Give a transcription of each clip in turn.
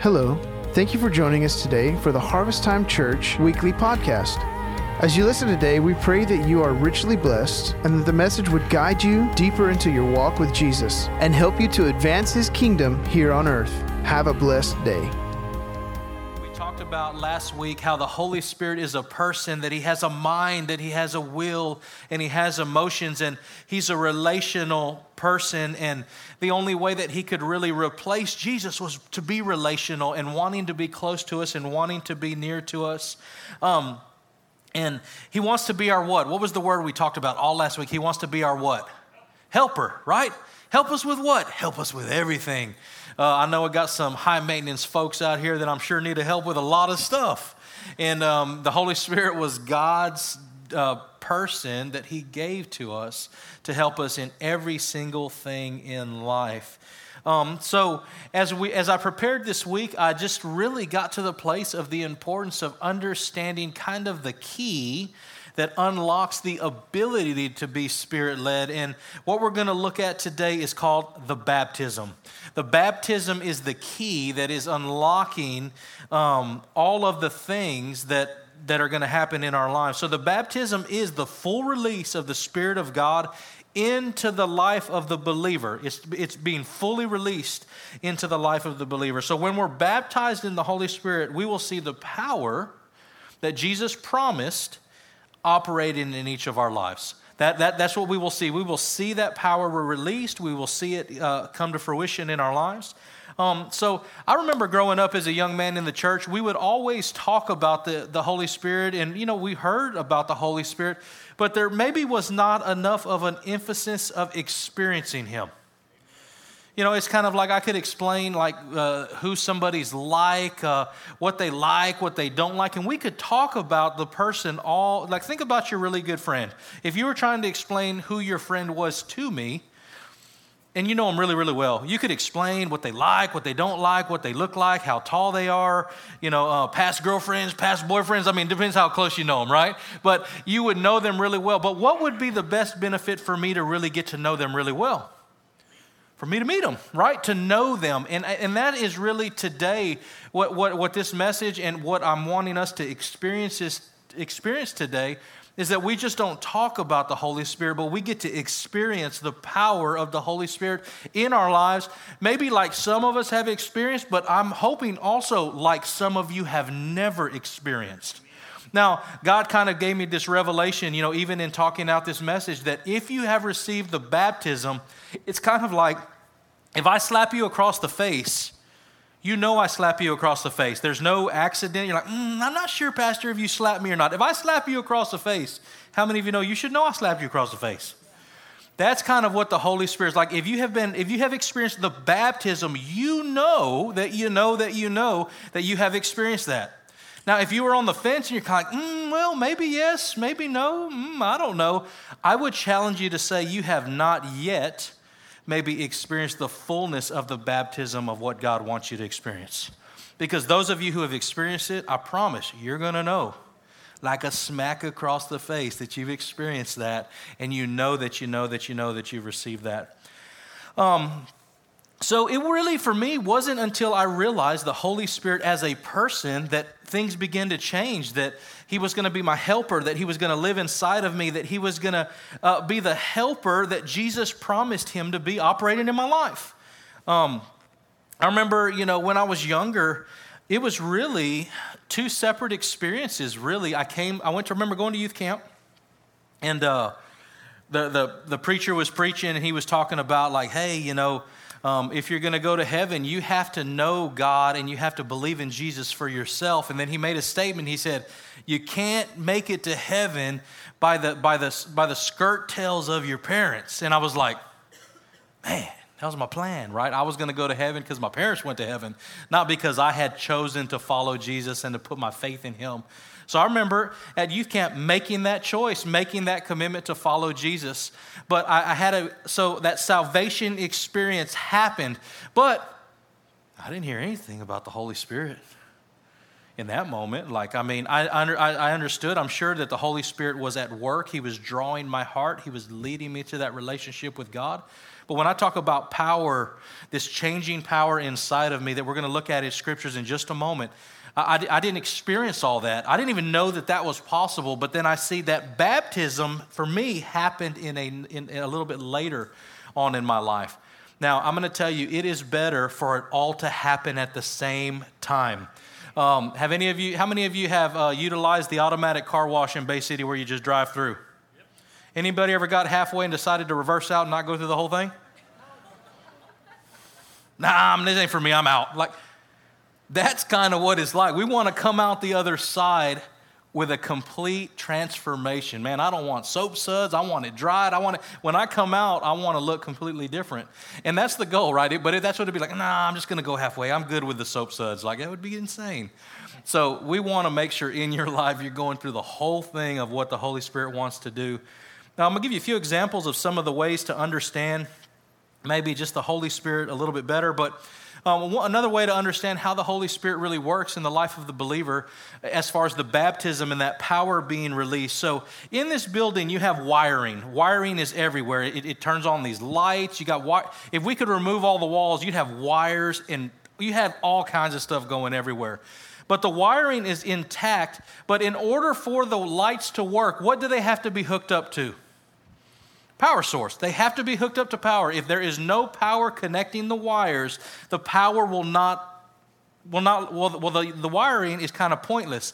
Hello. Thank you for joining us today for the Harvest Time Church weekly podcast. As you listen today, we pray that you are richly blessed and that the message would guide you deeper into your walk with Jesus and help you to advance his kingdom here on earth. Have a blessed day. About last week how the Holy Spirit is a person, that he has a mind, that he has a will, and he has emotions, and he's a relational person. And the only way that he could really replace Jesus was to be relational and wanting to be close to us and wanting to be near to us. Um, and he wants to be our what? What was the word we talked about all last week? He wants to be our what? Helper, right? Help us with what? Help us with everything. Uh, I know I got some high maintenance folks out here that I'm sure need to help with a lot of stuff. And um, the Holy Spirit was God's uh, person that He gave to us to help us in every single thing in life. Um, so as we as I prepared this week, I just really got to the place of the importance of understanding kind of the key that unlocks the ability to be spirit led. And what we're going to look at today is called the baptism. The baptism is the key that is unlocking um, all of the things that that are going to happen in our lives. So the baptism is the full release of the Spirit of God into the life of the believer. It's, it's being fully released into the life of the believer. So when we're baptized in the Holy Spirit, we will see the power that Jesus promised operating in each of our lives. That, that, that's what we will see. We will see that power released. We will see it uh, come to fruition in our lives. Um, so I remember growing up as a young man in the church, we would always talk about the, the Holy Spirit, and you know, we heard about the Holy Spirit, but there maybe was not enough of an emphasis of experiencing Him. You know, it's kind of like I could explain like uh, who somebody's like, uh, what they like, what they don't like, and we could talk about the person all. Like, think about your really good friend. If you were trying to explain who your friend was to me, and you know them really, really well. You could explain what they like, what they don't like, what they look like, how tall they are, you know, uh, past girlfriends, past boyfriends. I mean, it depends how close you know them, right? But you would know them really well. But what would be the best benefit for me to really get to know them really well? For me to meet them, right? To know them. And, and that is really today what, what, what this message and what I'm wanting us to experience, is, experience today is that we just don't talk about the Holy Spirit, but we get to experience the power of the Holy Spirit in our lives. Maybe like some of us have experienced, but I'm hoping also like some of you have never experienced. Now, God kind of gave me this revelation, you know, even in talking out this message, that if you have received the baptism, it's kind of like if I slap you across the face, you know I slap you across the face. There's no accident. You're like, mm, I'm not sure, Pastor, if you slap me or not. If I slap you across the face, how many of you know you should know I slapped you across the face? That's kind of what the Holy Spirit is like. If you have been, if you have experienced the baptism, you know that you know that you know that you have experienced that. Now, if you were on the fence and you're kind of like, mm, well, maybe yes, maybe no, mm, I don't know, I would challenge you to say you have not yet maybe experienced the fullness of the baptism of what God wants you to experience. Because those of you who have experienced it, I promise you're going to know, like a smack across the face, that you've experienced that, and you know that you know that you know that you've received that. Um, so it really, for me, wasn't until I realized the Holy Spirit as a person that things began to change, that He was going to be my helper, that He was going to live inside of me, that He was going to uh, be the helper that Jesus promised Him to be operating in my life. Um, I remember, you know, when I was younger, it was really two separate experiences, really. I came, I went to remember going to youth camp, and uh, the, the, the preacher was preaching, and he was talking about, like, hey, you know, um, if you're going to go to heaven, you have to know God and you have to believe in Jesus for yourself. And then he made a statement. He said, You can't make it to heaven by the, by the, by the skirt tails of your parents. And I was like, Man, that was my plan, right? I was going to go to heaven because my parents went to heaven, not because I had chosen to follow Jesus and to put my faith in him. So I remember at youth camp making that choice, making that commitment to follow Jesus. But I, I had a, so that salvation experience happened, but I didn't hear anything about the Holy Spirit in that moment. Like, I mean, I, I, understood, I'm sure that the Holy Spirit was at work. He was drawing my heart, He was leading me to that relationship with God. But when I talk about power, this changing power inside of me that we're going to look at in scriptures in just a moment, I, I, didn't experience all that. I didn't even know that that was possible. But then I see that baptism for me happened in a, in, in a little bit later on in my life. Now, I'm going to tell you, it is better for it all to happen at the same time. Um, have any of you, how many of you have uh, utilized the automatic car wash in Bay City where you just drive through? Yep. Anybody ever got halfway and decided to reverse out and not go through the whole thing? Nah, this ain't for me, I'm out. Like, that's kind of what it's like. We want to come out the other side with a complete transformation. Man, I don't want soap suds. I want it dried. I want it, when I come out, I want to look completely different. And that's the goal, right? But that's what it'd be like, nah, I'm just going to go halfway. I'm good with the soap suds. Like, that would be insane. So we want to make sure in your life you're going through the whole thing of what the Holy Spirit wants to do. Now, I'm going to give you a few examples of some of the ways to understand maybe just the Holy Spirit a little bit better. But um, another way to understand how the Holy Spirit really works in the life of the believer, as far as the baptism and that power being released. So, in this building, you have wiring. Wiring is everywhere. It, it turns on these lights. You got wi- if we could remove all the walls, you'd have wires and you have all kinds of stuff going everywhere. But the wiring is intact. But in order for the lights to work, what do they have to be hooked up to? Power source. They have to be hooked up to power. If there is no power connecting the wires, the power will not will not well, well the, the wiring is kind of pointless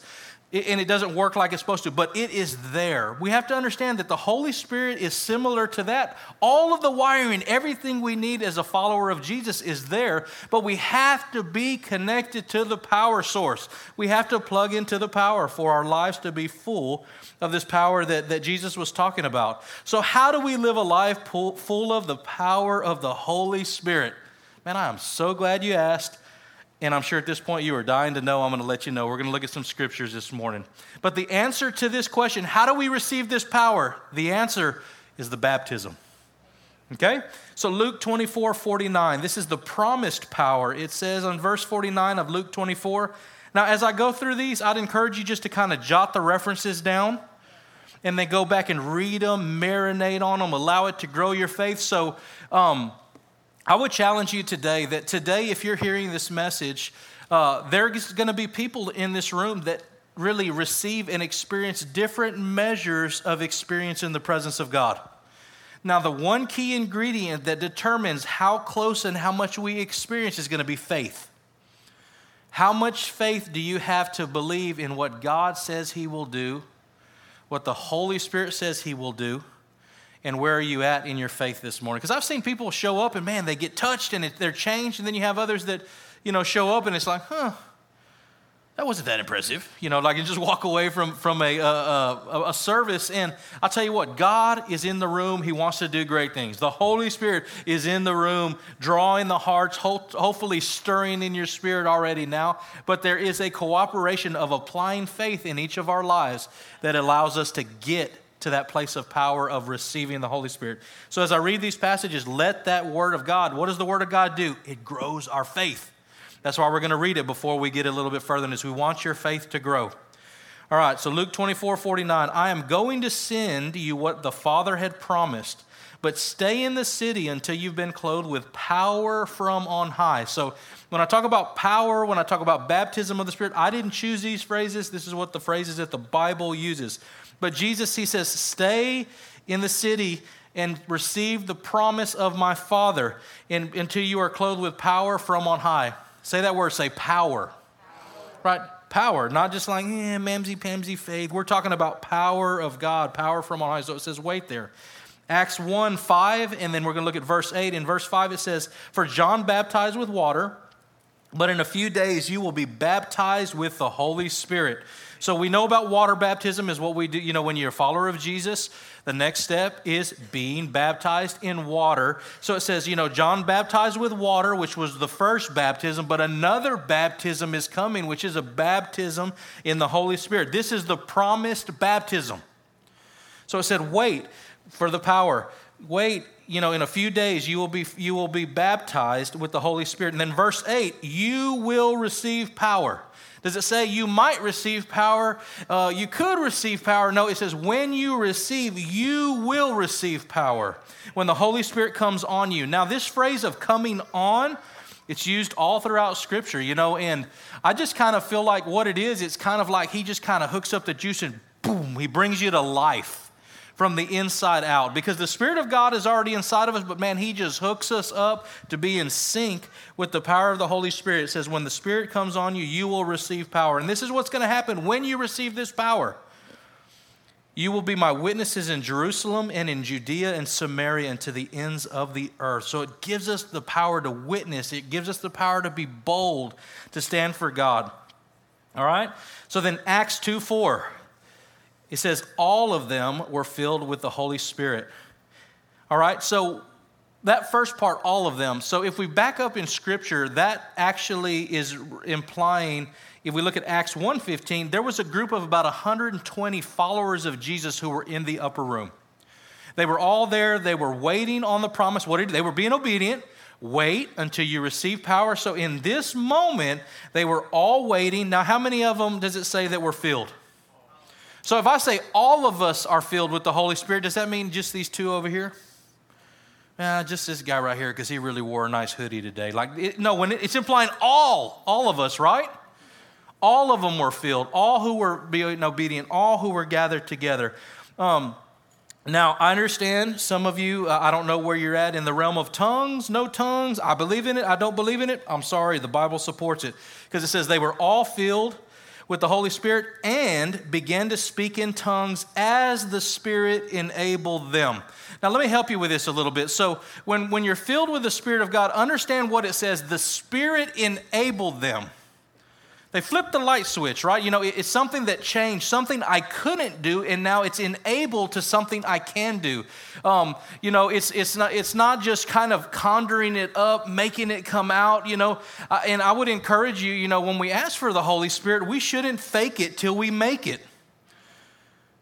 and it doesn't work like it's supposed to, but it is there. We have to understand that the Holy Spirit is similar to that. All of the wiring, everything we need as a follower of Jesus is there, but we have to be connected to the power source. We have to plug into the power for our lives to be full of this power that, that Jesus was talking about. So, how do we live a life full of the power of the Holy Spirit? Man, I am so glad you asked. And I'm sure at this point you are dying to know. I'm going to let you know. We're going to look at some scriptures this morning. But the answer to this question, how do we receive this power? The answer is the baptism. Okay? So Luke 24 49, this is the promised power. It says on verse 49 of Luke 24. Now, as I go through these, I'd encourage you just to kind of jot the references down and then go back and read them, marinate on them, allow it to grow your faith. So, um, I would challenge you today that today, if you're hearing this message, uh, there's going to be people in this room that really receive and experience different measures of experience in the presence of God. Now, the one key ingredient that determines how close and how much we experience is going to be faith. How much faith do you have to believe in what God says He will do, what the Holy Spirit says He will do? And where are you at in your faith this morning? Because I've seen people show up and man, they get touched and they're changed, and then you have others that, you know, show up and it's like, huh, that wasn't that impressive. You know, like you just walk away from, from a, a, service. And I'll tell you what, God is in the room. He wants to do great things. The Holy Spirit is in the room, drawing the hearts, hopefully stirring in your spirit already now. But there is a cooperation of applying faith in each of our lives that allows us to get to that place of power of receiving the Holy Spirit. So as I read these passages, let that Word of God, what does the Word of God do? It grows our faith. That's why we're going to read it before we get a little bit further in this. We want your faith to grow. All right, so Luke 24 49. I am going to send you what the Father had promised, but stay in the city until you've been clothed with power from on high. So when I talk about power, when I talk about baptism of the Spirit, I didn't choose these phrases. This is what the phrases that the Bible uses. But Jesus, he says, stay in the city and receive the promise of my Father until you are clothed with power from on high. Say that word, say power. power. Right? Power, not just like, eh, mamsy pamsy faith. We're talking about power of God, power from on high. So it says, wait there. Acts 1 5, and then we're going to look at verse 8. In verse 5, it says, For John baptized with water, but in a few days you will be baptized with the Holy Spirit. So we know about water baptism is what we do. You know, when you're a follower of Jesus, the next step is being baptized in water. So it says, you know, John baptized with water, which was the first baptism, but another baptism is coming, which is a baptism in the Holy Spirit. This is the promised baptism. So it said, wait for the power. Wait, you know, in a few days you will be you will be baptized with the Holy Spirit. And then verse 8, you will receive power. Does it say you might receive power? Uh, you could receive power. No, it says when you receive, you will receive power when the Holy Spirit comes on you. Now, this phrase of coming on, it's used all throughout Scripture, you know, and I just kind of feel like what it is, it's kind of like He just kind of hooks up the juice and boom, He brings you to life from the inside out because the Spirit of God is already inside of us, but man, He just hooks us up to be in sync with the power of the Holy Spirit. It says, when the Spirit comes on you, you will receive power. And this is what's going to happen when you receive this power. You will be my witnesses in Jerusalem and in Judea and Samaria and to the ends of the earth. So it gives us the power to witness, it gives us the power to be bold, to stand for God. All right? So then, Acts 2 4. It says, all of them were filled with the Holy Spirit. All right, so that first part, all of them. So if we back up in Scripture, that actually is implying, if we look at Acts 1.15, there was a group of about 120 followers of Jesus who were in the upper room. They were all there. They were waiting on the promise. What did they were being obedient. Wait until you receive power. So in this moment, they were all waiting. Now, how many of them does it say that were filled? So if I say all of us are filled with the Holy Spirit, does that mean just these two over here? Yeah, just this guy right here because he really wore a nice hoodie today. Like, it, no, when it, it's implying all, all of us, right? All of them were filled, all who were being obedient, all who were gathered together. Um, now, I understand some of you, uh, I don't know where you're at in the realm of tongues, no tongues. I believe in it, I don't believe in it. I'm sorry, the Bible supports it because it says they were all filled with the Holy Spirit and began to speak in tongues as the Spirit enabled them. Now, let me help you with this a little bit. So, when, when you're filled with the Spirit of God, understand what it says the Spirit enabled them. They flipped the light switch, right? You know, it's something that changed, something I couldn't do, and now it's enabled to something I can do. Um, you know, it's, it's, not, it's not just kind of conjuring it up, making it come out, you know. Uh, and I would encourage you, you know, when we ask for the Holy Spirit, we shouldn't fake it till we make it.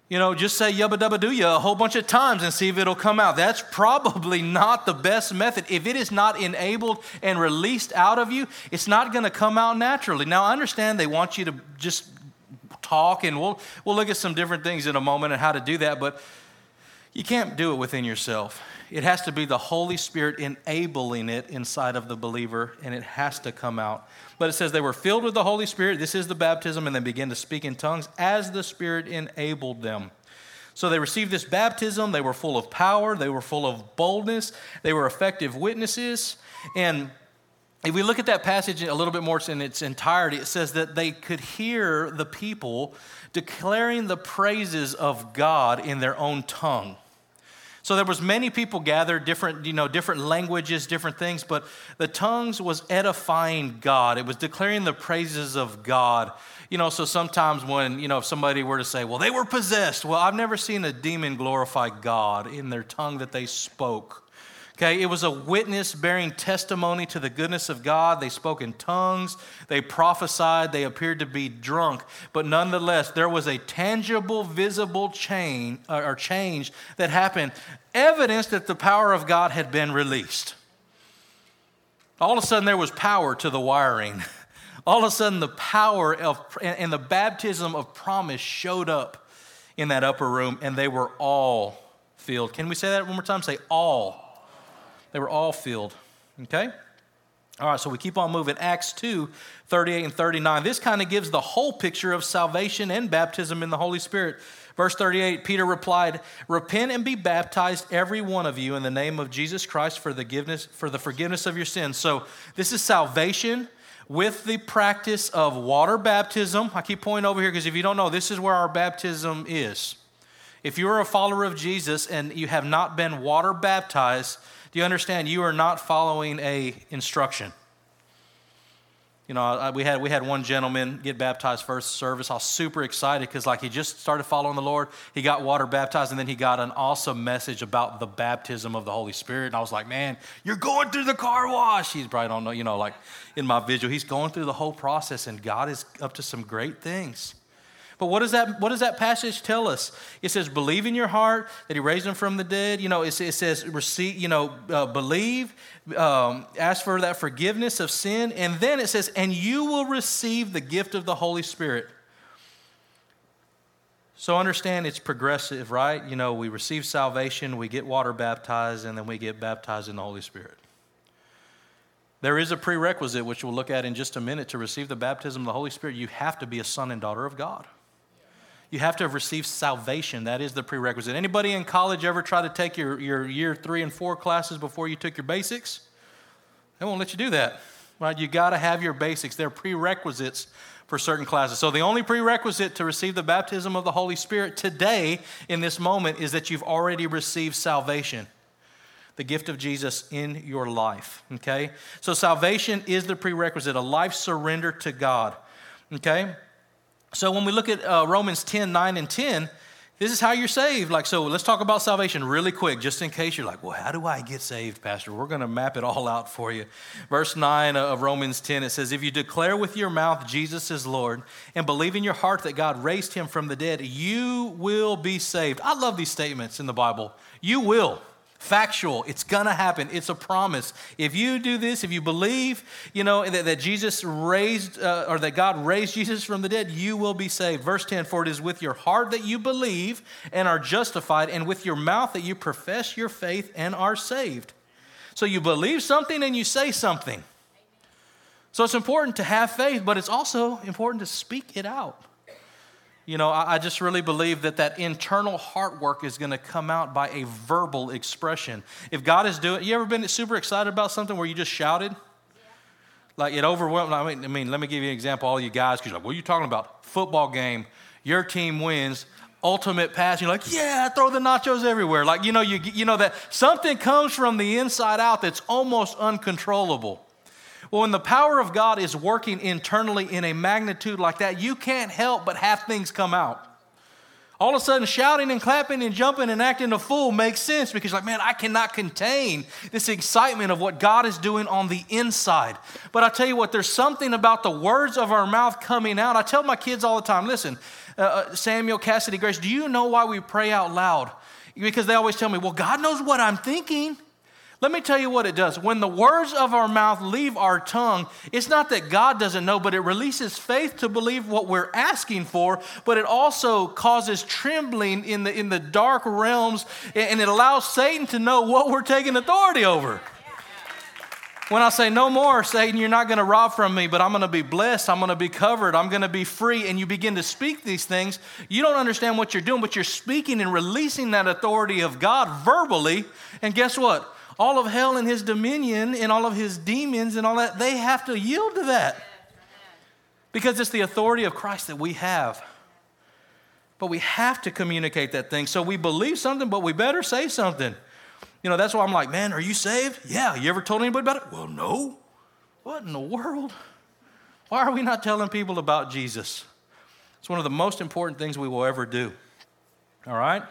You know, just say yubba dubba do ya a whole bunch of times and see if it'll come out. That's probably not the best method. If it is not enabled and released out of you, it's not going to come out naturally. Now, I understand they want you to just talk, and we'll, we'll look at some different things in a moment and how to do that, but you can't do it within yourself. It has to be the Holy Spirit enabling it inside of the believer, and it has to come out. But it says they were filled with the Holy Spirit. This is the baptism, and they began to speak in tongues as the Spirit enabled them. So they received this baptism. They were full of power. They were full of boldness. They were effective witnesses. And if we look at that passage a little bit more in its entirety, it says that they could hear the people declaring the praises of God in their own tongue. So there was many people gathered, different, you know, different languages, different things, but the tongues was edifying God. It was declaring the praises of God. You know, so sometimes when, you know, if somebody were to say, well, they were possessed, well, I've never seen a demon glorify God in their tongue that they spoke. Okay, it was a witness bearing testimony to the goodness of God. They spoke in tongues, they prophesied, they appeared to be drunk, but nonetheless, there was a tangible, visible change uh, or change that happened, evidence that the power of God had been released. All of a sudden, there was power to the wiring. All of a sudden, the power of and the baptism of promise showed up in that upper room, and they were all filled. Can we say that one more time? Say all they were all filled. Okay? All right, so we keep on moving. Acts 2 38 and 39. This kind of gives the whole picture of salvation and baptism in the Holy Spirit. Verse 38 Peter replied, Repent and be baptized, every one of you, in the name of Jesus Christ for the, forgiveness, for the forgiveness of your sins. So this is salvation with the practice of water baptism. I keep pointing over here because if you don't know, this is where our baptism is. If you're a follower of Jesus and you have not been water baptized, do you understand? You are not following a instruction. You know, we had, we had one gentleman get baptized first service. I was super excited because, like, he just started following the Lord. He got water baptized, and then he got an awesome message about the baptism of the Holy Spirit. And I was like, man, you're going through the car wash. He's probably don't know, you know, like in my visual, he's going through the whole process, and God is up to some great things. But what does that what does that passage tell us? It says, "Believe in your heart that He raised Him from the dead." You know, it, it says, "Receive." You know, uh, believe, um, ask for that forgiveness of sin, and then it says, "And you will receive the gift of the Holy Spirit." So understand it's progressive, right? You know, we receive salvation, we get water baptized, and then we get baptized in the Holy Spirit. There is a prerequisite, which we'll look at in just a minute, to receive the baptism of the Holy Spirit. You have to be a son and daughter of God. You have to have received salvation. That is the prerequisite. Anybody in college ever try to take your, your year three and four classes before you took your basics? They won't let you do that. Right? You got to have your basics. They're prerequisites for certain classes. So the only prerequisite to receive the baptism of the Holy Spirit today in this moment is that you've already received salvation the gift of Jesus in your life. Okay? So salvation is the prerequisite, a life surrender to God. Okay? So when we look at uh, Romans 10 9 and 10, this is how you're saved. Like, so let's talk about salvation really quick, just in case you're like, well, how do I get saved, Pastor? We're going to map it all out for you. Verse 9 of Romans 10, it says, If you declare with your mouth Jesus is Lord and believe in your heart that God raised him from the dead, you will be saved. I love these statements in the Bible. You will factual. It's going to happen. It's a promise. If you do this, if you believe, you know, that, that Jesus raised, uh, or that God raised Jesus from the dead, you will be saved. Verse 10 For it is with your heart that you believe and are justified, and with your mouth that you profess your faith and are saved. So you believe something and you say something. So it's important to have faith, but it's also important to speak it out. You know, I, just really believe that that internal heart work is going to come out by a verbal expression. If God is doing, you ever been super excited about something where you just shouted? Like it overwhelmed. I mean, I mean, let me give you an example. All you guys, because like, what are you talking about? Football game, your team wins, ultimate pass. You're like, yeah, throw the nachos everywhere. Like you know, you you know that something comes from the inside out that's almost uncontrollable. Well, when the power of God is working internally in a magnitude like that, you can't help but have things come out. All of a sudden, shouting and clapping and jumping and acting a fool makes sense because, like, man, I cannot contain this excitement of what God is doing on the inside. But I tell you what, there's something about the words of our mouth coming out. I tell my kids all the time listen, uh, uh Samuel, Cassidy, Grace, do you know why we pray out loud? Because they always tell me, well, God knows what I'm thinking. Let me tell you what it does. When the words of our mouth leave our tongue, it's not that God doesn't know, but it releases faith to believe what we're asking for, but it also causes trembling in the, in the dark realms, and it allows Satan to know what we're taking authority over. When I say, No more, Satan, you're not going to rob from me, but I'm going to be blessed, I'm going to be covered, I'm going to be free, and you begin to speak these things, you don't understand what you're doing, but you're speaking and releasing that authority of God verbally. And guess what? All of hell and his dominion and all of his demons and all that, they have to yield to that. Because it's the authority of Christ that we have. But we have to communicate that thing. So we believe something, but we better say something. You know, that's why I'm like, man, are you saved? Yeah. You ever told anybody about it? Well, no. What in the world? Why are we not telling people about Jesus? It's one of the most important things we will ever do. All right?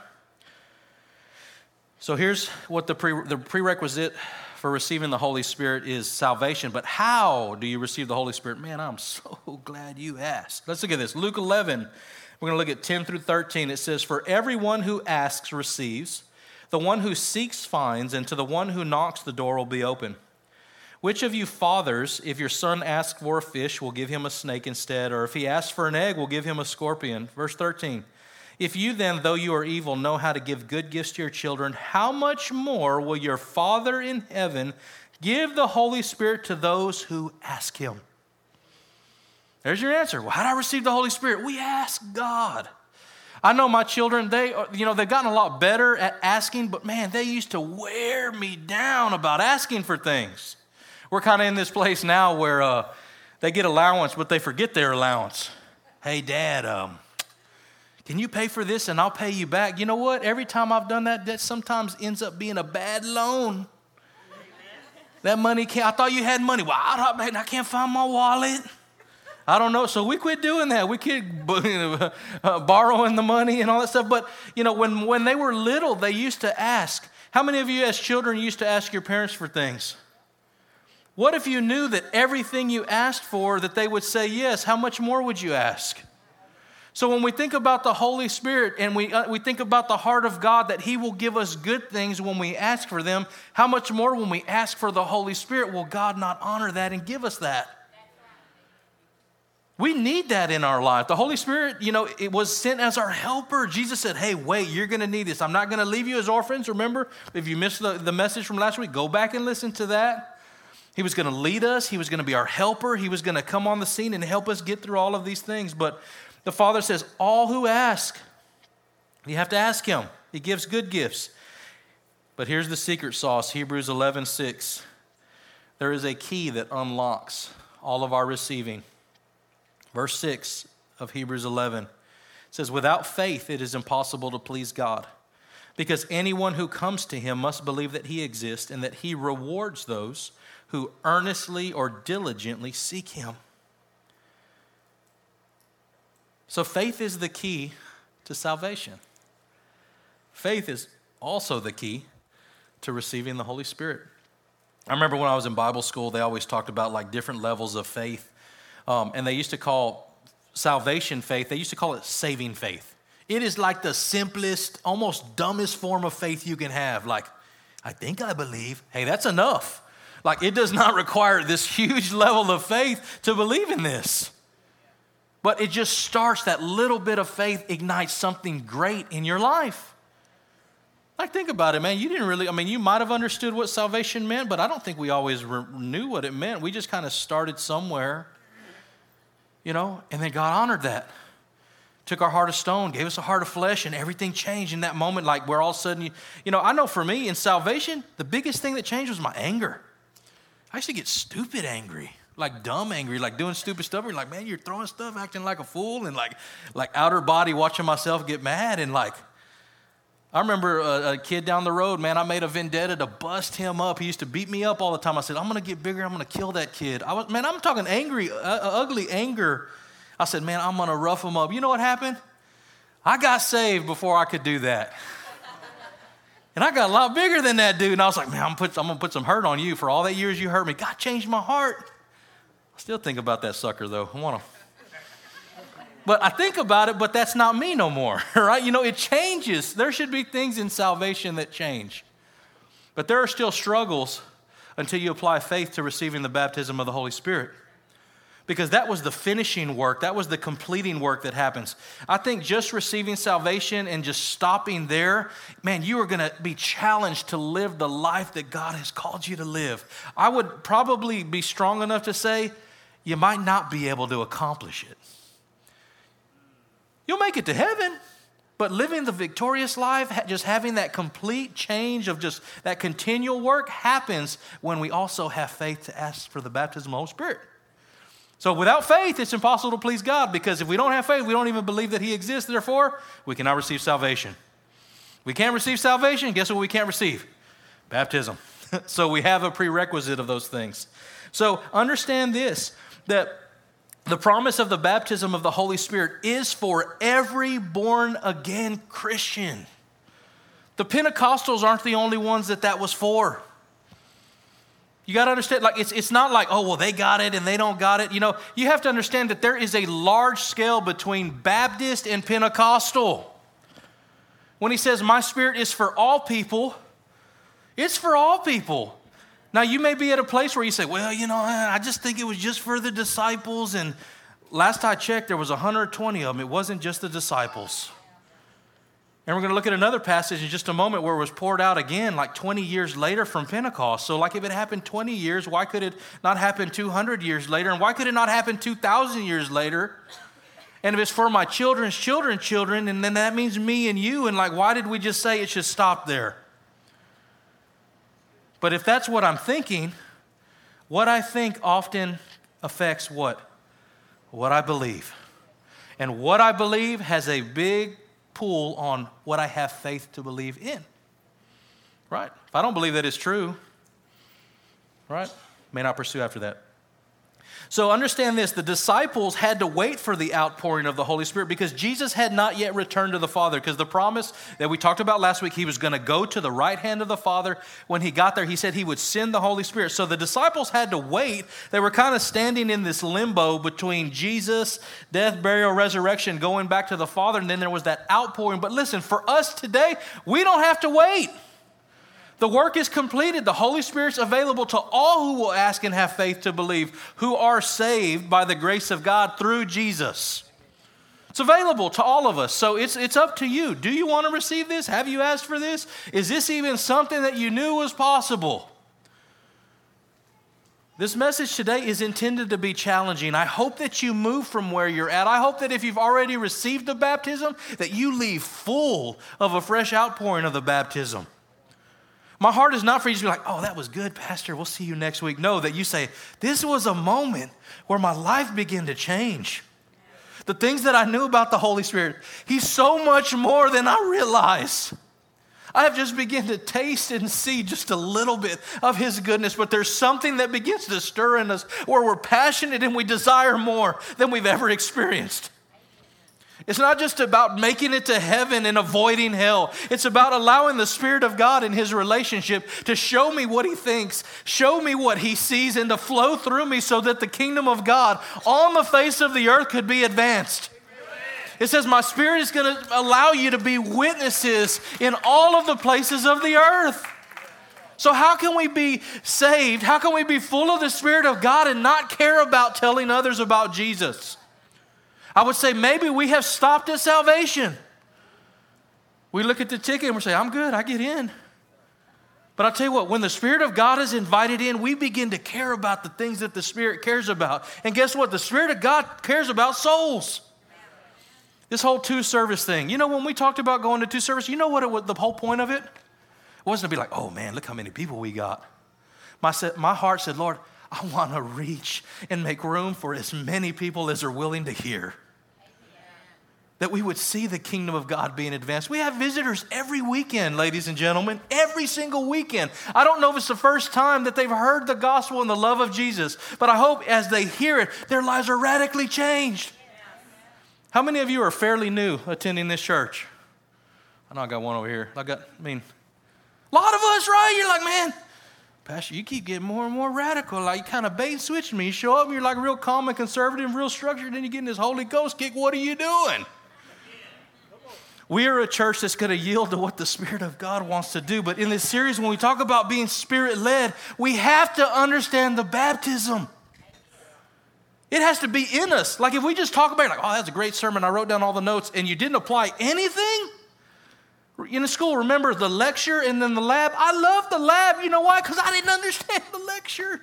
So here's what the, pre- the prerequisite for receiving the Holy Spirit is salvation. But how do you receive the Holy Spirit? Man, I'm so glad you asked. Let's look at this. Luke 11, we're going to look at 10 through 13. It says, For everyone who asks receives, the one who seeks finds, and to the one who knocks, the door will be open. Which of you fathers, if your son asks for a fish, will give him a snake instead? Or if he asks for an egg, will give him a scorpion? Verse 13. If you then, though you are evil, know how to give good gifts to your children, how much more will your Father in heaven give the Holy Spirit to those who ask him? There's your answer. Well, how do I receive the Holy Spirit? We ask God. I know my children, they, you know, they've gotten a lot better at asking, but man, they used to wear me down about asking for things. We're kind of in this place now where uh, they get allowance, but they forget their allowance. Hey, Dad, um, can you pay for this and I'll pay you back? You know what? Every time I've done that, that sometimes ends up being a bad loan. That money can't, I thought you had money. Well, I, I can't find my wallet. I don't know. So we quit doing that. We quit uh, borrowing the money and all that stuff. But, you know, when, when they were little, they used to ask. How many of you as children used to ask your parents for things? What if you knew that everything you asked for, that they would say yes? How much more would you ask? So when we think about the Holy Spirit and we, uh, we think about the heart of God, that He will give us good things when we ask for them, how much more when we ask for the Holy Spirit will God not honor that and give us that? We need that in our life. The Holy Spirit, you know, it was sent as our helper. Jesus said, Hey, wait, you're going to need this. I'm not going to leave you as orphans. Remember, if you missed the, the message from last week, go back and listen to that. He was going to lead us, He was going to be our helper, He was going to come on the scene and help us get through all of these things. But the Father says, All who ask, you have to ask Him. He gives good gifts. But here's the secret sauce Hebrews 11 6. There is a key that unlocks all of our receiving. Verse 6 of Hebrews 11 says, Without faith, it is impossible to please God, because anyone who comes to Him must believe that He exists and that He rewards those who earnestly or diligently seek Him. So, faith is the key to salvation. Faith is also the key to receiving the Holy Spirit. I remember when I was in Bible school, they always talked about like different levels of faith. Um, and they used to call salvation faith, they used to call it saving faith. It is like the simplest, almost dumbest form of faith you can have. Like, I think I believe. Hey, that's enough. Like, it does not require this huge level of faith to believe in this. But it just starts, that little bit of faith ignites something great in your life. Like, think about it, man. You didn't really, I mean, you might have understood what salvation meant, but I don't think we always re- knew what it meant. We just kind of started somewhere, you know, and then God honored that. Took our heart of stone, gave us a heart of flesh, and everything changed in that moment. Like, where all of a sudden, you, you know, I know for me in salvation, the biggest thing that changed was my anger. I used to get stupid angry like dumb angry, like doing stupid stuff. You're like, man, you're throwing stuff, acting like a fool, and like, like outer body watching myself get mad. And like, I remember a, a, kid down the road, man, I made a vendetta to bust him up. He used to beat me up all the time. I said, I'm gonna get bigger, I'm gonna kill that kid. I was, man, I'm talking angry, uh, uh ugly anger. I said, man, I'm gonna rough him up. You know what happened? I got saved before I could do that. And I got a lot bigger than that dude. And I was like, man, I'm, put, I'm to put some hurt on you for all that years you hurt me. God changed my heart. Still think about that sucker, though. I want to. But I think about it, but that's not me no more, right? You know, it changes. There should be things in salvation that change. But there are still struggles until you apply faith to receiving the baptism of the Holy Spirit. Because that was the finishing work, that was the completing work that happens. I think just receiving salvation and just stopping there, man, you are going to be challenged to live the life that God has called you to live. I would probably be strong enough to say you might not be able to accomplish it. You'll make it to heaven, but living the victorious life, just having that complete change of just that continual work happens when we also have faith to ask for the baptism of the Holy Spirit. So without faith, it's impossible to please God because if we don't have faith, we don't even believe that He exists. Therefore, we cannot receive salvation. We can't receive salvation. Guess what we can't receive? Baptism. so we have a prerequisite of those things. So understand this that the promise of the baptism of the Holy Spirit is for every born again Christian. The Pentecostals aren't the only ones that that was for. You got to understand, like, it's, it's not like, oh, well, they got it and they don't got it. You know, you have to understand that there is a large scale between Baptist and Pentecostal. When he says, my spirit is for all people, it's for all people. Now, you may be at a place where you say, well, you know, I just think it was just for the disciples. And last I checked, there was 120 of them. It wasn't just the disciples. And we're going to look at another passage in just a moment where it was poured out again, like 20 years later from Pentecost. So, like, if it happened 20 years, why could it not happen 200 years later? And why could it not happen 2,000 years later? And if it's for my children's children, children, and then that means me and you, and like, why did we just say it should stop there? But if that's what I'm thinking, what I think often affects what? What I believe. And what I believe has a big pull on what I have faith to believe in. Right? If I don't believe that it's true, right? May not pursue after that. So understand this the disciples had to wait for the outpouring of the Holy Spirit because Jesus had not yet returned to the Father. Because the promise that we talked about last week, he was going to go to the right hand of the Father. When he got there, he said he would send the Holy Spirit. So the disciples had to wait. They were kind of standing in this limbo between Jesus, death, burial, resurrection, going back to the Father, and then there was that outpouring. But listen, for us today, we don't have to wait. The work is completed. The Holy Spirit's available to all who will ask and have faith to believe, who are saved by the grace of God through Jesus. It's available to all of us. So it's, it's up to you. Do you want to receive this? Have you asked for this? Is this even something that you knew was possible? This message today is intended to be challenging. I hope that you move from where you're at. I hope that if you've already received the baptism, that you leave full of a fresh outpouring of the baptism. My heart is not for you to be like, oh, that was good, Pastor. We'll see you next week. No, that you say, this was a moment where my life began to change. The things that I knew about the Holy Spirit, He's so much more than I realize. I have just begun to taste and see just a little bit of His goodness, but there's something that begins to stir in us where we're passionate and we desire more than we've ever experienced. It's not just about making it to heaven and avoiding hell. It's about allowing the Spirit of God in His relationship to show me what He thinks, show me what He sees, and to flow through me so that the kingdom of God on the face of the earth could be advanced. It says, My Spirit is going to allow you to be witnesses in all of the places of the earth. So, how can we be saved? How can we be full of the Spirit of God and not care about telling others about Jesus? I would say maybe we have stopped at salvation. We look at the ticket and we say, I'm good, I get in. But I'll tell you what, when the Spirit of God is invited in, we begin to care about the things that the Spirit cares about. And guess what? The Spirit of God cares about souls. This whole two service thing. You know, when we talked about going to two service, you know what it was, the whole point of it? It wasn't to be like, oh man, look how many people we got. My, my heart said, Lord, I want to reach and make room for as many people as are willing to hear that we would see the kingdom of God being advanced. We have visitors every weekend, ladies and gentlemen, every single weekend. I don't know if it's the first time that they've heard the gospel and the love of Jesus, but I hope as they hear it, their lives are radically changed. How many of you are fairly new attending this church? I know I got one over here. I got, I mean, a lot of us, right? You're like, man, Pastor, you keep getting more and more radical. Like you kind of bait and switch me. You show up and you're like real calm and conservative, and real structured, and then you get in this Holy Ghost kick. What are you doing? We are a church that's going to yield to what the Spirit of God wants to do. But in this series, when we talk about being Spirit led, we have to understand the baptism. It has to be in us. Like if we just talk about it, like, oh, that's a great sermon, I wrote down all the notes, and you didn't apply anything. In the school, remember the lecture and then the lab? I love the lab. You know why? Because I didn't understand the lecture.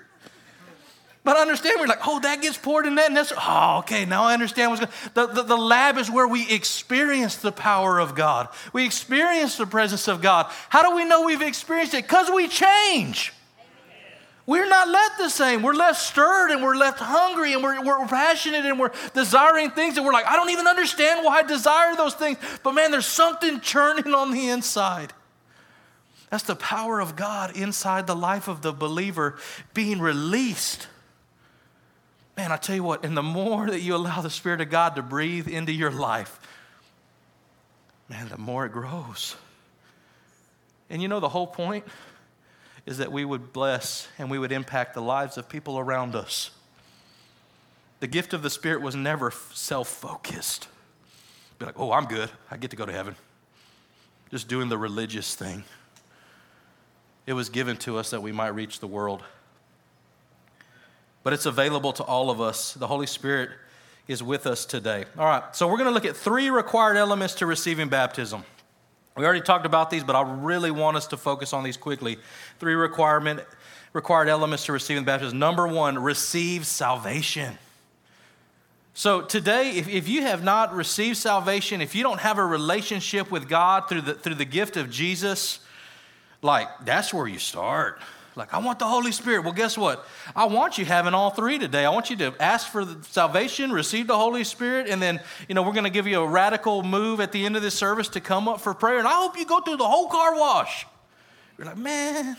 But I understand, we're like, oh, that gets poured in that, and that's, oh, okay, now I understand what's going the, the, the lab is where we experience the power of God. We experience the presence of God. How do we know we've experienced it? Because we change. We're not left the same. We're left stirred and we're left hungry and we're, we're passionate and we're desiring things and we're like, I don't even understand why I desire those things. But man, there's something churning on the inside. That's the power of God inside the life of the believer being released. Man, I tell you what, and the more that you allow the Spirit of God to breathe into your life, man, the more it grows. And you know, the whole point is that we would bless and we would impact the lives of people around us. The gift of the Spirit was never self focused. Be like, oh, I'm good. I get to go to heaven. Just doing the religious thing. It was given to us that we might reach the world but it's available to all of us. The Holy Spirit is with us today. All right, so we're going to look at three required elements to receiving baptism. We already talked about these, but I really want us to focus on these quickly. Three requirement, required elements to receiving baptism. Number one, receive salvation. So today, if, if you have not received salvation, if you don't have a relationship with God through the, through the gift of Jesus, like that's where you start. Like, I want the Holy Spirit. Well, guess what? I want you having all three today. I want you to ask for salvation, receive the Holy Spirit, and then, you know, we're going to give you a radical move at the end of this service to come up for prayer. And I hope you go through the whole car wash. You're like, man,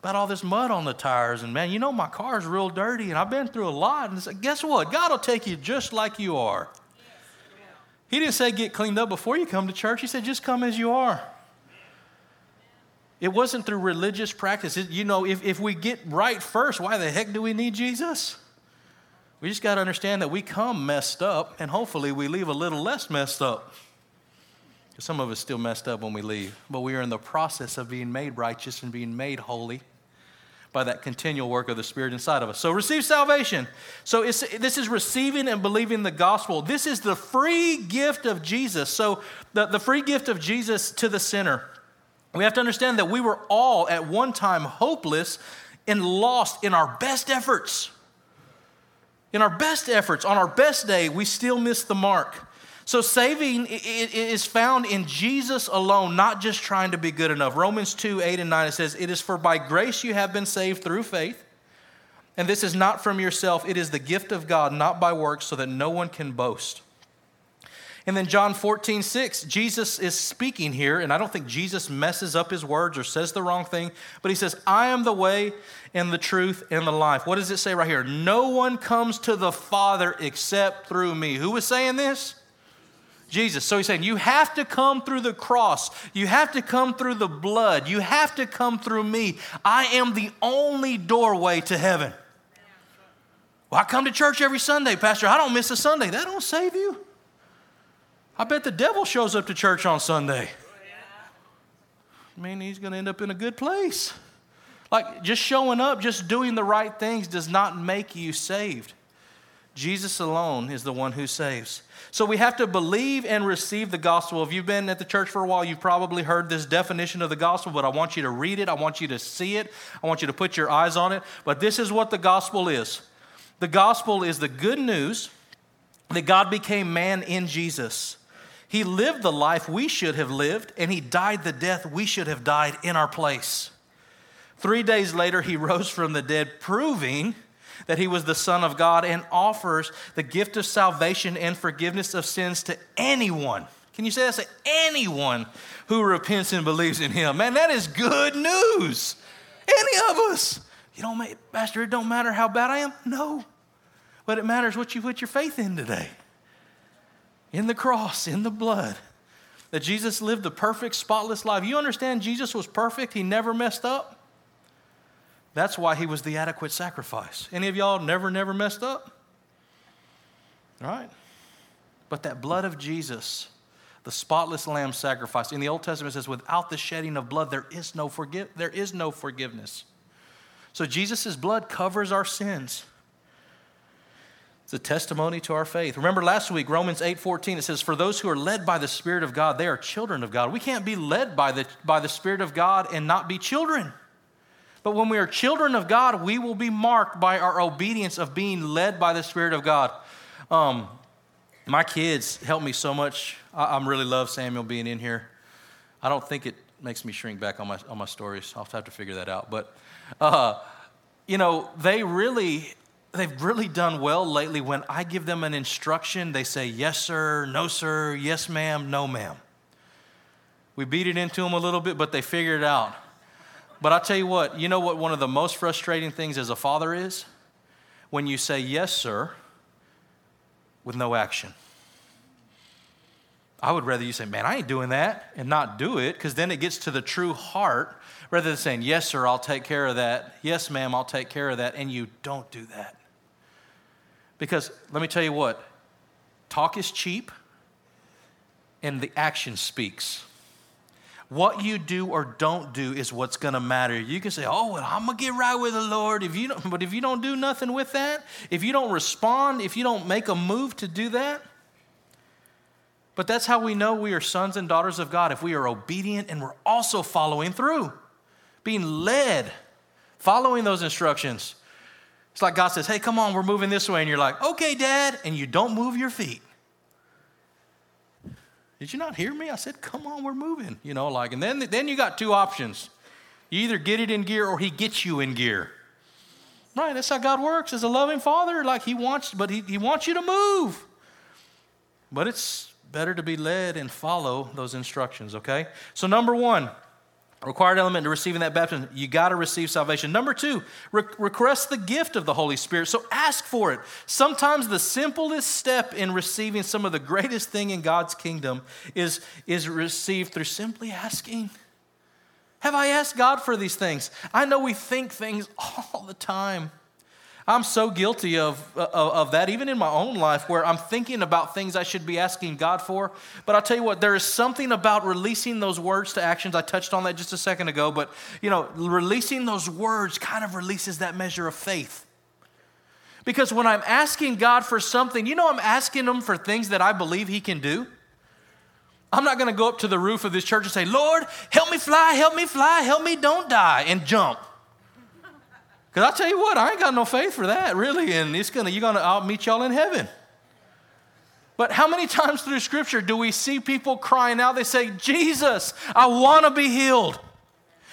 about all this mud on the tires. And man, you know, my car's real dirty and I've been through a lot. And said, guess what? God will take you just like you are. He didn't say get cleaned up before you come to church. He said just come as you are. It wasn't through religious practice. It, you know, if, if we get right first, why the heck do we need Jesus? We just got to understand that we come messed up, and hopefully we leave a little less messed up. Some of us still messed up when we leave, but we are in the process of being made righteous and being made holy by that continual work of the Spirit inside of us. So receive salvation. So this is receiving and believing the gospel. This is the free gift of Jesus. So the, the free gift of Jesus to the sinner. We have to understand that we were all at one time hopeless and lost in our best efforts. In our best efforts, on our best day, we still miss the mark. So, saving is found in Jesus alone, not just trying to be good enough. Romans 2 8 and 9, it says, It is for by grace you have been saved through faith. And this is not from yourself, it is the gift of God, not by works, so that no one can boast. And then John 14, 6, Jesus is speaking here, and I don't think Jesus messes up his words or says the wrong thing, but he says, I am the way and the truth and the life. What does it say right here? No one comes to the Father except through me. Who was saying this? Jesus. So he's saying, You have to come through the cross. You have to come through the blood. You have to come through me. I am the only doorway to heaven. Well, I come to church every Sunday, Pastor. I don't miss a Sunday. That don't save you. I bet the devil shows up to church on Sunday. I mean, he's going to end up in a good place. Like, just showing up, just doing the right things does not make you saved. Jesus alone is the one who saves. So we have to believe and receive the gospel. If you've been at the church for a while, you've probably heard this definition of the gospel, but I want you to read it. I want you to see it. I want you to put your eyes on it. But this is what the gospel is the gospel is the good news that God became man in Jesus. He lived the life we should have lived, and he died the death we should have died in our place. Three days later, he rose from the dead, proving that he was the Son of God and offers the gift of salvation and forgiveness of sins to anyone. Can you say that? Anyone who repents and believes in him. Man, that is good news. Any of us. You don't Pastor, it don't matter how bad I am. No. But it matters what you put your faith in today in the cross, in the blood, that Jesus lived the perfect, spotless life. You understand Jesus was perfect, he never messed up? That's why he was the adequate sacrifice. Any of y'all never, never messed up? All right? But that blood of Jesus, the spotless lamb sacrifice, in the Old Testament says, without the shedding of blood, there is no, forgive, there is no forgiveness. So Jesus' blood covers our sins. It's a testimony to our faith. Remember last week, Romans 8:14, it says, For those who are led by the Spirit of God, they are children of God. We can't be led by the, by the Spirit of God and not be children. But when we are children of God, we will be marked by our obedience of being led by the Spirit of God. Um, my kids help me so much. I, I really love Samuel being in here. I don't think it makes me shrink back on my, on my stories. I'll have to figure that out. But, uh, you know, they really they've really done well lately when I give them an instruction, they say, yes, sir, no, sir, yes, ma'am, no, ma'am. We beat it into them a little bit, but they figure it out. But I'll tell you what, you know what one of the most frustrating things as a father is? When you say, yes, sir, with no action. I would rather you say, man, I ain't doing that, and not do it, because then it gets to the true heart rather than saying, yes, sir, I'll take care of that. Yes, ma'am, I'll take care of that. And you don't do that. Because let me tell you what talk is cheap, and the action speaks. What you do or don't do is what's going to matter. You can say, "Oh, well, I'm to get right with the Lord." If you don't, but if you don't do nothing with that, if you don't respond, if you don't make a move to do that, but that's how we know we are sons and daughters of God if we are obedient and we're also following through, being led, following those instructions. It's like God says, hey, come on, we're moving this way. And you're like, okay, Dad. And you don't move your feet. Did you not hear me? I said, come on, we're moving. You know, like, and then, then you got two options. You either get it in gear or he gets you in gear. Right, that's how God works as a loving father. Like he wants, but he, he wants you to move. But it's better to be led and follow those instructions, okay? So, number one, required element to receiving that baptism, you got to receive salvation. Number two, re- request the gift of the Holy Spirit. So ask for it. Sometimes the simplest step in receiving some of the greatest thing in God's kingdom is, is received through simply asking. Have I asked God for these things? I know we think things all the time. I'm so guilty of, of, of, that, even in my own life, where I'm thinking about things I should be asking God for. But I'll tell you what, there is something about releasing those words to actions. I touched on that just a second ago, but you know, releasing those words kind of releases that measure of faith. Because when I'm asking God for something, you know, I'm asking Him for things that I believe He can do. I'm not going to go up to the roof of this church and say, Lord, help me fly, help me fly, help me don't die, and jump. Because I'll tell you what, I ain't got no faith for that, really. And it's gonna, you're gonna, I'll meet y'all in heaven. But how many times through Scripture do we see people crying out? They say, Jesus, I wanna be healed.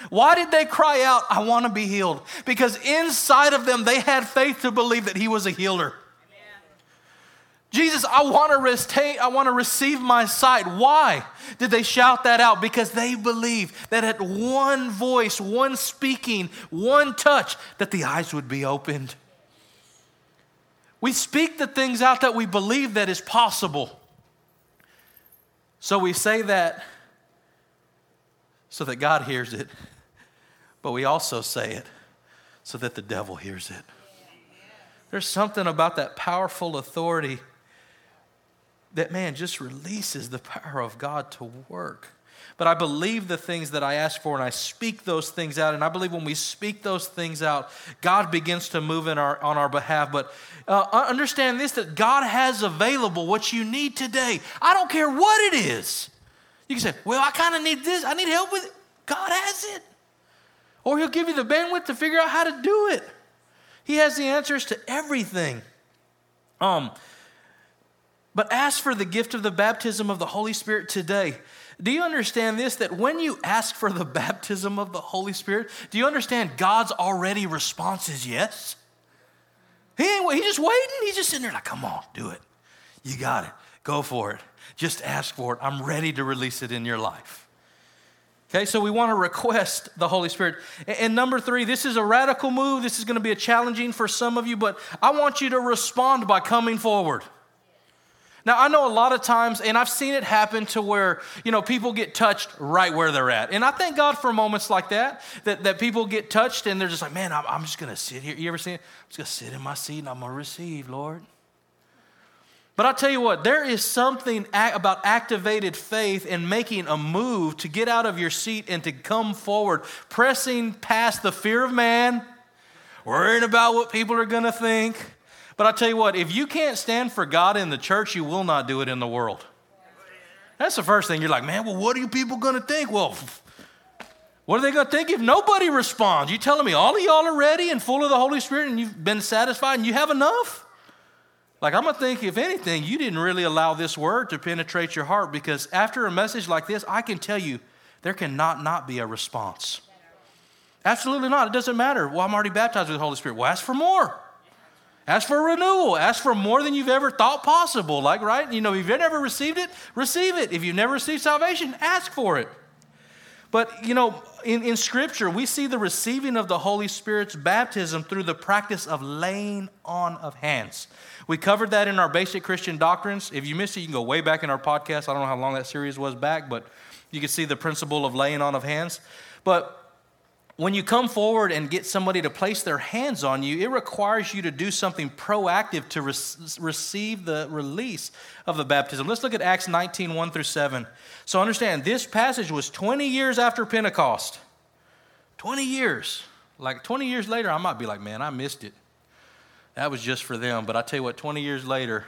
Why did they cry out, I wanna be healed? Because inside of them, they had faith to believe that He was a healer. Jesus, I want to retain, I want to receive my sight. Why did they shout that out? Because they believed that at one voice, one speaking, one touch, that the eyes would be opened. We speak the things out that we believe that is possible. So we say that so that God hears it, but we also say it so that the devil hears it. There's something about that powerful authority that man just releases the power of God to work. But I believe the things that I ask for and I speak those things out. And I believe when we speak those things out, God begins to move in our, on our behalf. But uh, understand this that God has available what you need today. I don't care what it is. You can say, Well, I kind of need this, I need help with it. God has it. Or He'll give you the bandwidth to figure out how to do it. He has the answers to everything. Um, but ask for the gift of the baptism of the Holy Spirit today. Do you understand this? That when you ask for the baptism of the Holy Spirit, do you understand God's already response is yes? He ain't he's just waiting. He's just sitting there like, come on, do it. You got it. Go for it. Just ask for it. I'm ready to release it in your life. Okay, so we want to request the Holy Spirit. And number three, this is a radical move. This is going to be a challenging for some of you, but I want you to respond by coming forward. Now, I know a lot of times, and I've seen it happen to where, you know, people get touched right where they're at. And I thank God for moments like that, that, that people get touched and they're just like, man, I'm, I'm just going to sit here. You ever seen it? I'm just going to sit in my seat and I'm going to receive, Lord. But I'll tell you what, there is something about activated faith and making a move to get out of your seat and to come forward, pressing past the fear of man, worrying about what people are going to think but I tell you what, if you can't stand for God in the church, you will not do it in the world. That's the first thing. You're like, man, well, what are you people going to think? Well, what are they going to think if nobody responds? You telling me all of y'all are ready and full of the Holy Spirit and you've been satisfied and you have enough? Like, I'm going to think, if anything, you didn't really allow this word to penetrate your heart because after a message like this, I can tell you there cannot not be a response. Absolutely not. It doesn't matter. Well, I'm already baptized with the Holy Spirit. Well, ask for more. Ask for renewal. Ask for more than you've ever thought possible. Like, right? You know, if you've never received it, receive it. If you've never received salvation, ask for it. But, you know, in, in Scripture, we see the receiving of the Holy Spirit's baptism through the practice of laying on of hands. We covered that in our basic Christian doctrines. If you missed it, you can go way back in our podcast. I don't know how long that series was back, but you can see the principle of laying on of hands. But when you come forward and get somebody to place their hands on you, it requires you to do something proactive to re- receive the release of the baptism. Let's look at Acts 19 1 through 7. So understand, this passage was 20 years after Pentecost. 20 years. Like 20 years later, I might be like, man, I missed it. That was just for them. But I tell you what, 20 years later,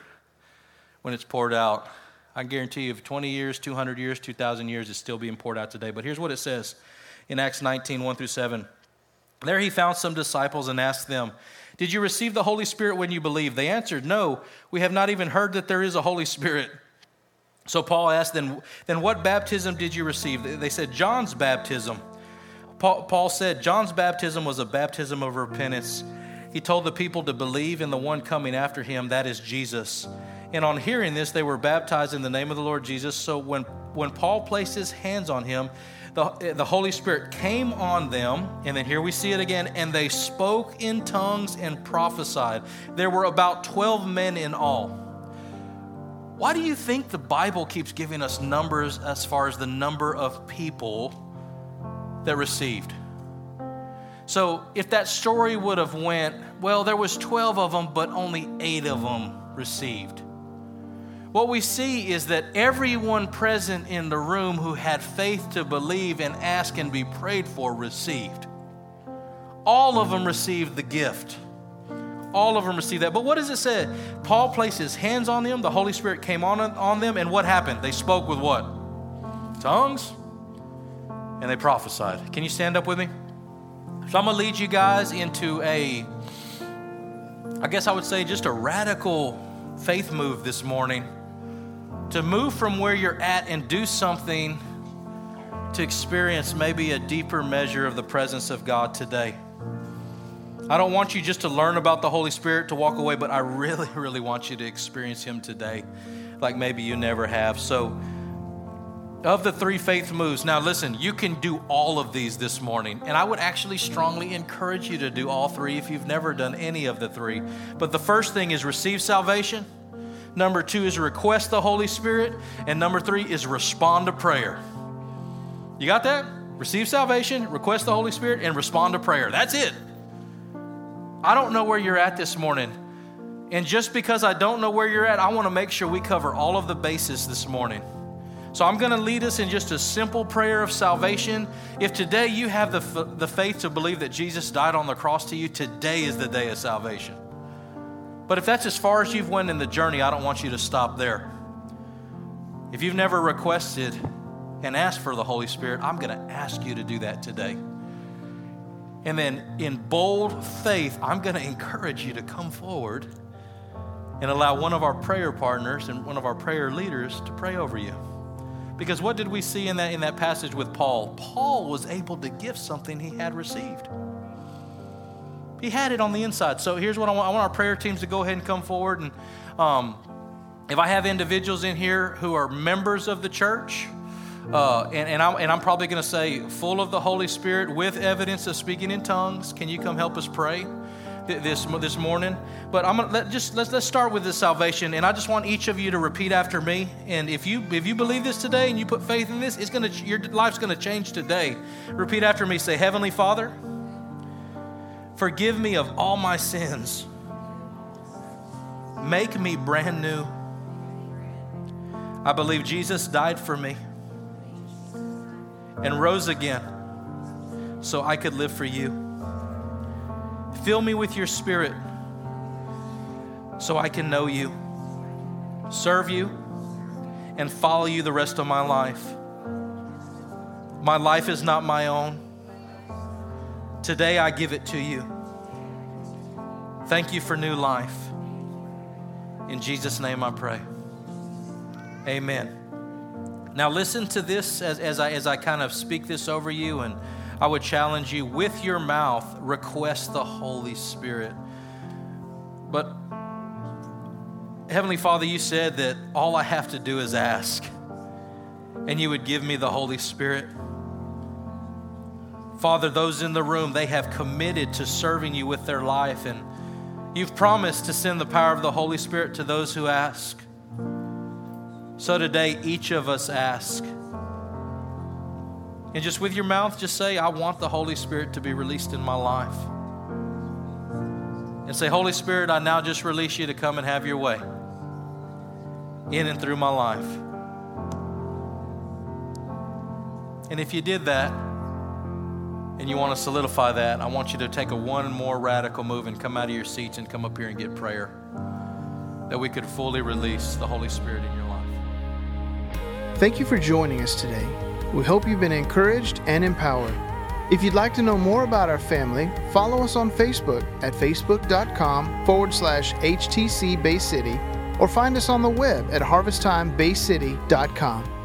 when it's poured out, I guarantee you, if 20 years, 200 years, 2,000 years, it's still being poured out today. But here's what it says in Acts 19 1 through 7. There he found some disciples and asked them, Did you receive the Holy Spirit when you believed? They answered, No, we have not even heard that there is a Holy Spirit. So Paul asked, Then, then what baptism did you receive? They said, John's baptism. Paul, Paul said, John's baptism was a baptism of repentance. He told the people to believe in the one coming after him, that is Jesus. And on hearing this, they were baptized in the name of the Lord Jesus. So when when Paul placed his hands on him, the, the Holy Spirit came on them, and then here we see it again, and they spoke in tongues and prophesied. There were about 12 men in all. Why do you think the Bible keeps giving us numbers as far as the number of people that received? So if that story would have went, well, there was 12 of them, but only 8 of them received what we see is that everyone present in the room who had faith to believe and ask and be prayed for received. All of them received the gift. All of them received that. But what does it say? Paul placed his hands on them, the Holy Spirit came on, on them, and what happened? They spoke with what? Tongues? And they prophesied. Can you stand up with me? So I'm going to lead you guys into a, I guess I would say, just a radical faith move this morning to move from where you're at and do something to experience maybe a deeper measure of the presence of God today. I don't want you just to learn about the Holy Spirit to walk away, but I really, really want you to experience Him today like maybe you never have. So, of the three faith moves, now listen, you can do all of these this morning. And I would actually strongly encourage you to do all three if you've never done any of the three. But the first thing is receive salvation. Number two is request the Holy Spirit. And number three is respond to prayer. You got that? Receive salvation, request the Holy Spirit, and respond to prayer. That's it. I don't know where you're at this morning. And just because I don't know where you're at, I want to make sure we cover all of the bases this morning. So I'm going to lead us in just a simple prayer of salvation. If today you have the, the faith to believe that Jesus died on the cross to you, today is the day of salvation. But if that's as far as you've went in the journey, I don't want you to stop there. If you've never requested and asked for the Holy Spirit, I'm going to ask you to do that today. And then in bold faith, I'm going to encourage you to come forward and allow one of our prayer partners and one of our prayer leaders to pray over you. Because what did we see in that, in that passage with Paul? Paul was able to give something he had received. He had it on the inside. So here's what I want I want our prayer teams to go ahead and come forward. And um, if I have individuals in here who are members of the church, uh, and, and, I'm, and I'm probably going to say, full of the Holy Spirit with evidence of speaking in tongues, can you come help us pray? this this morning. But I'm gonna let just let's let's start with the salvation, and I just want each of you to repeat after me. And if you if you believe this today and you put faith in this, it's gonna your life's gonna change today. Repeat after me. Say, Heavenly Father. Forgive me of all my sins. Make me brand new. I believe Jesus died for me and rose again so I could live for you. Fill me with your spirit so I can know you, serve you, and follow you the rest of my life. My life is not my own. Today I give it to you. Thank you for new life. In Jesus' name I pray. Amen. Now, listen to this as, as, I, as I kind of speak this over you, and I would challenge you with your mouth, request the Holy Spirit. But, Heavenly Father, you said that all I have to do is ask, and you would give me the Holy Spirit. Father, those in the room, they have committed to serving you with their life, and you've promised to send the power of the Holy Spirit to those who ask. So today, each of us ask. And just with your mouth, just say, I want the Holy Spirit to be released in my life. And say, Holy Spirit, I now just release you to come and have your way in and through my life. And if you did that, and you want to solidify that, I want you to take a one more radical move and come out of your seats and come up here and get prayer. That we could fully release the Holy Spirit in your life. Thank you for joining us today. We hope you've been encouraged and empowered. If you'd like to know more about our family, follow us on Facebook at facebook.com forward slash HTC Bay City or find us on the web at harvesttimebaycity.com.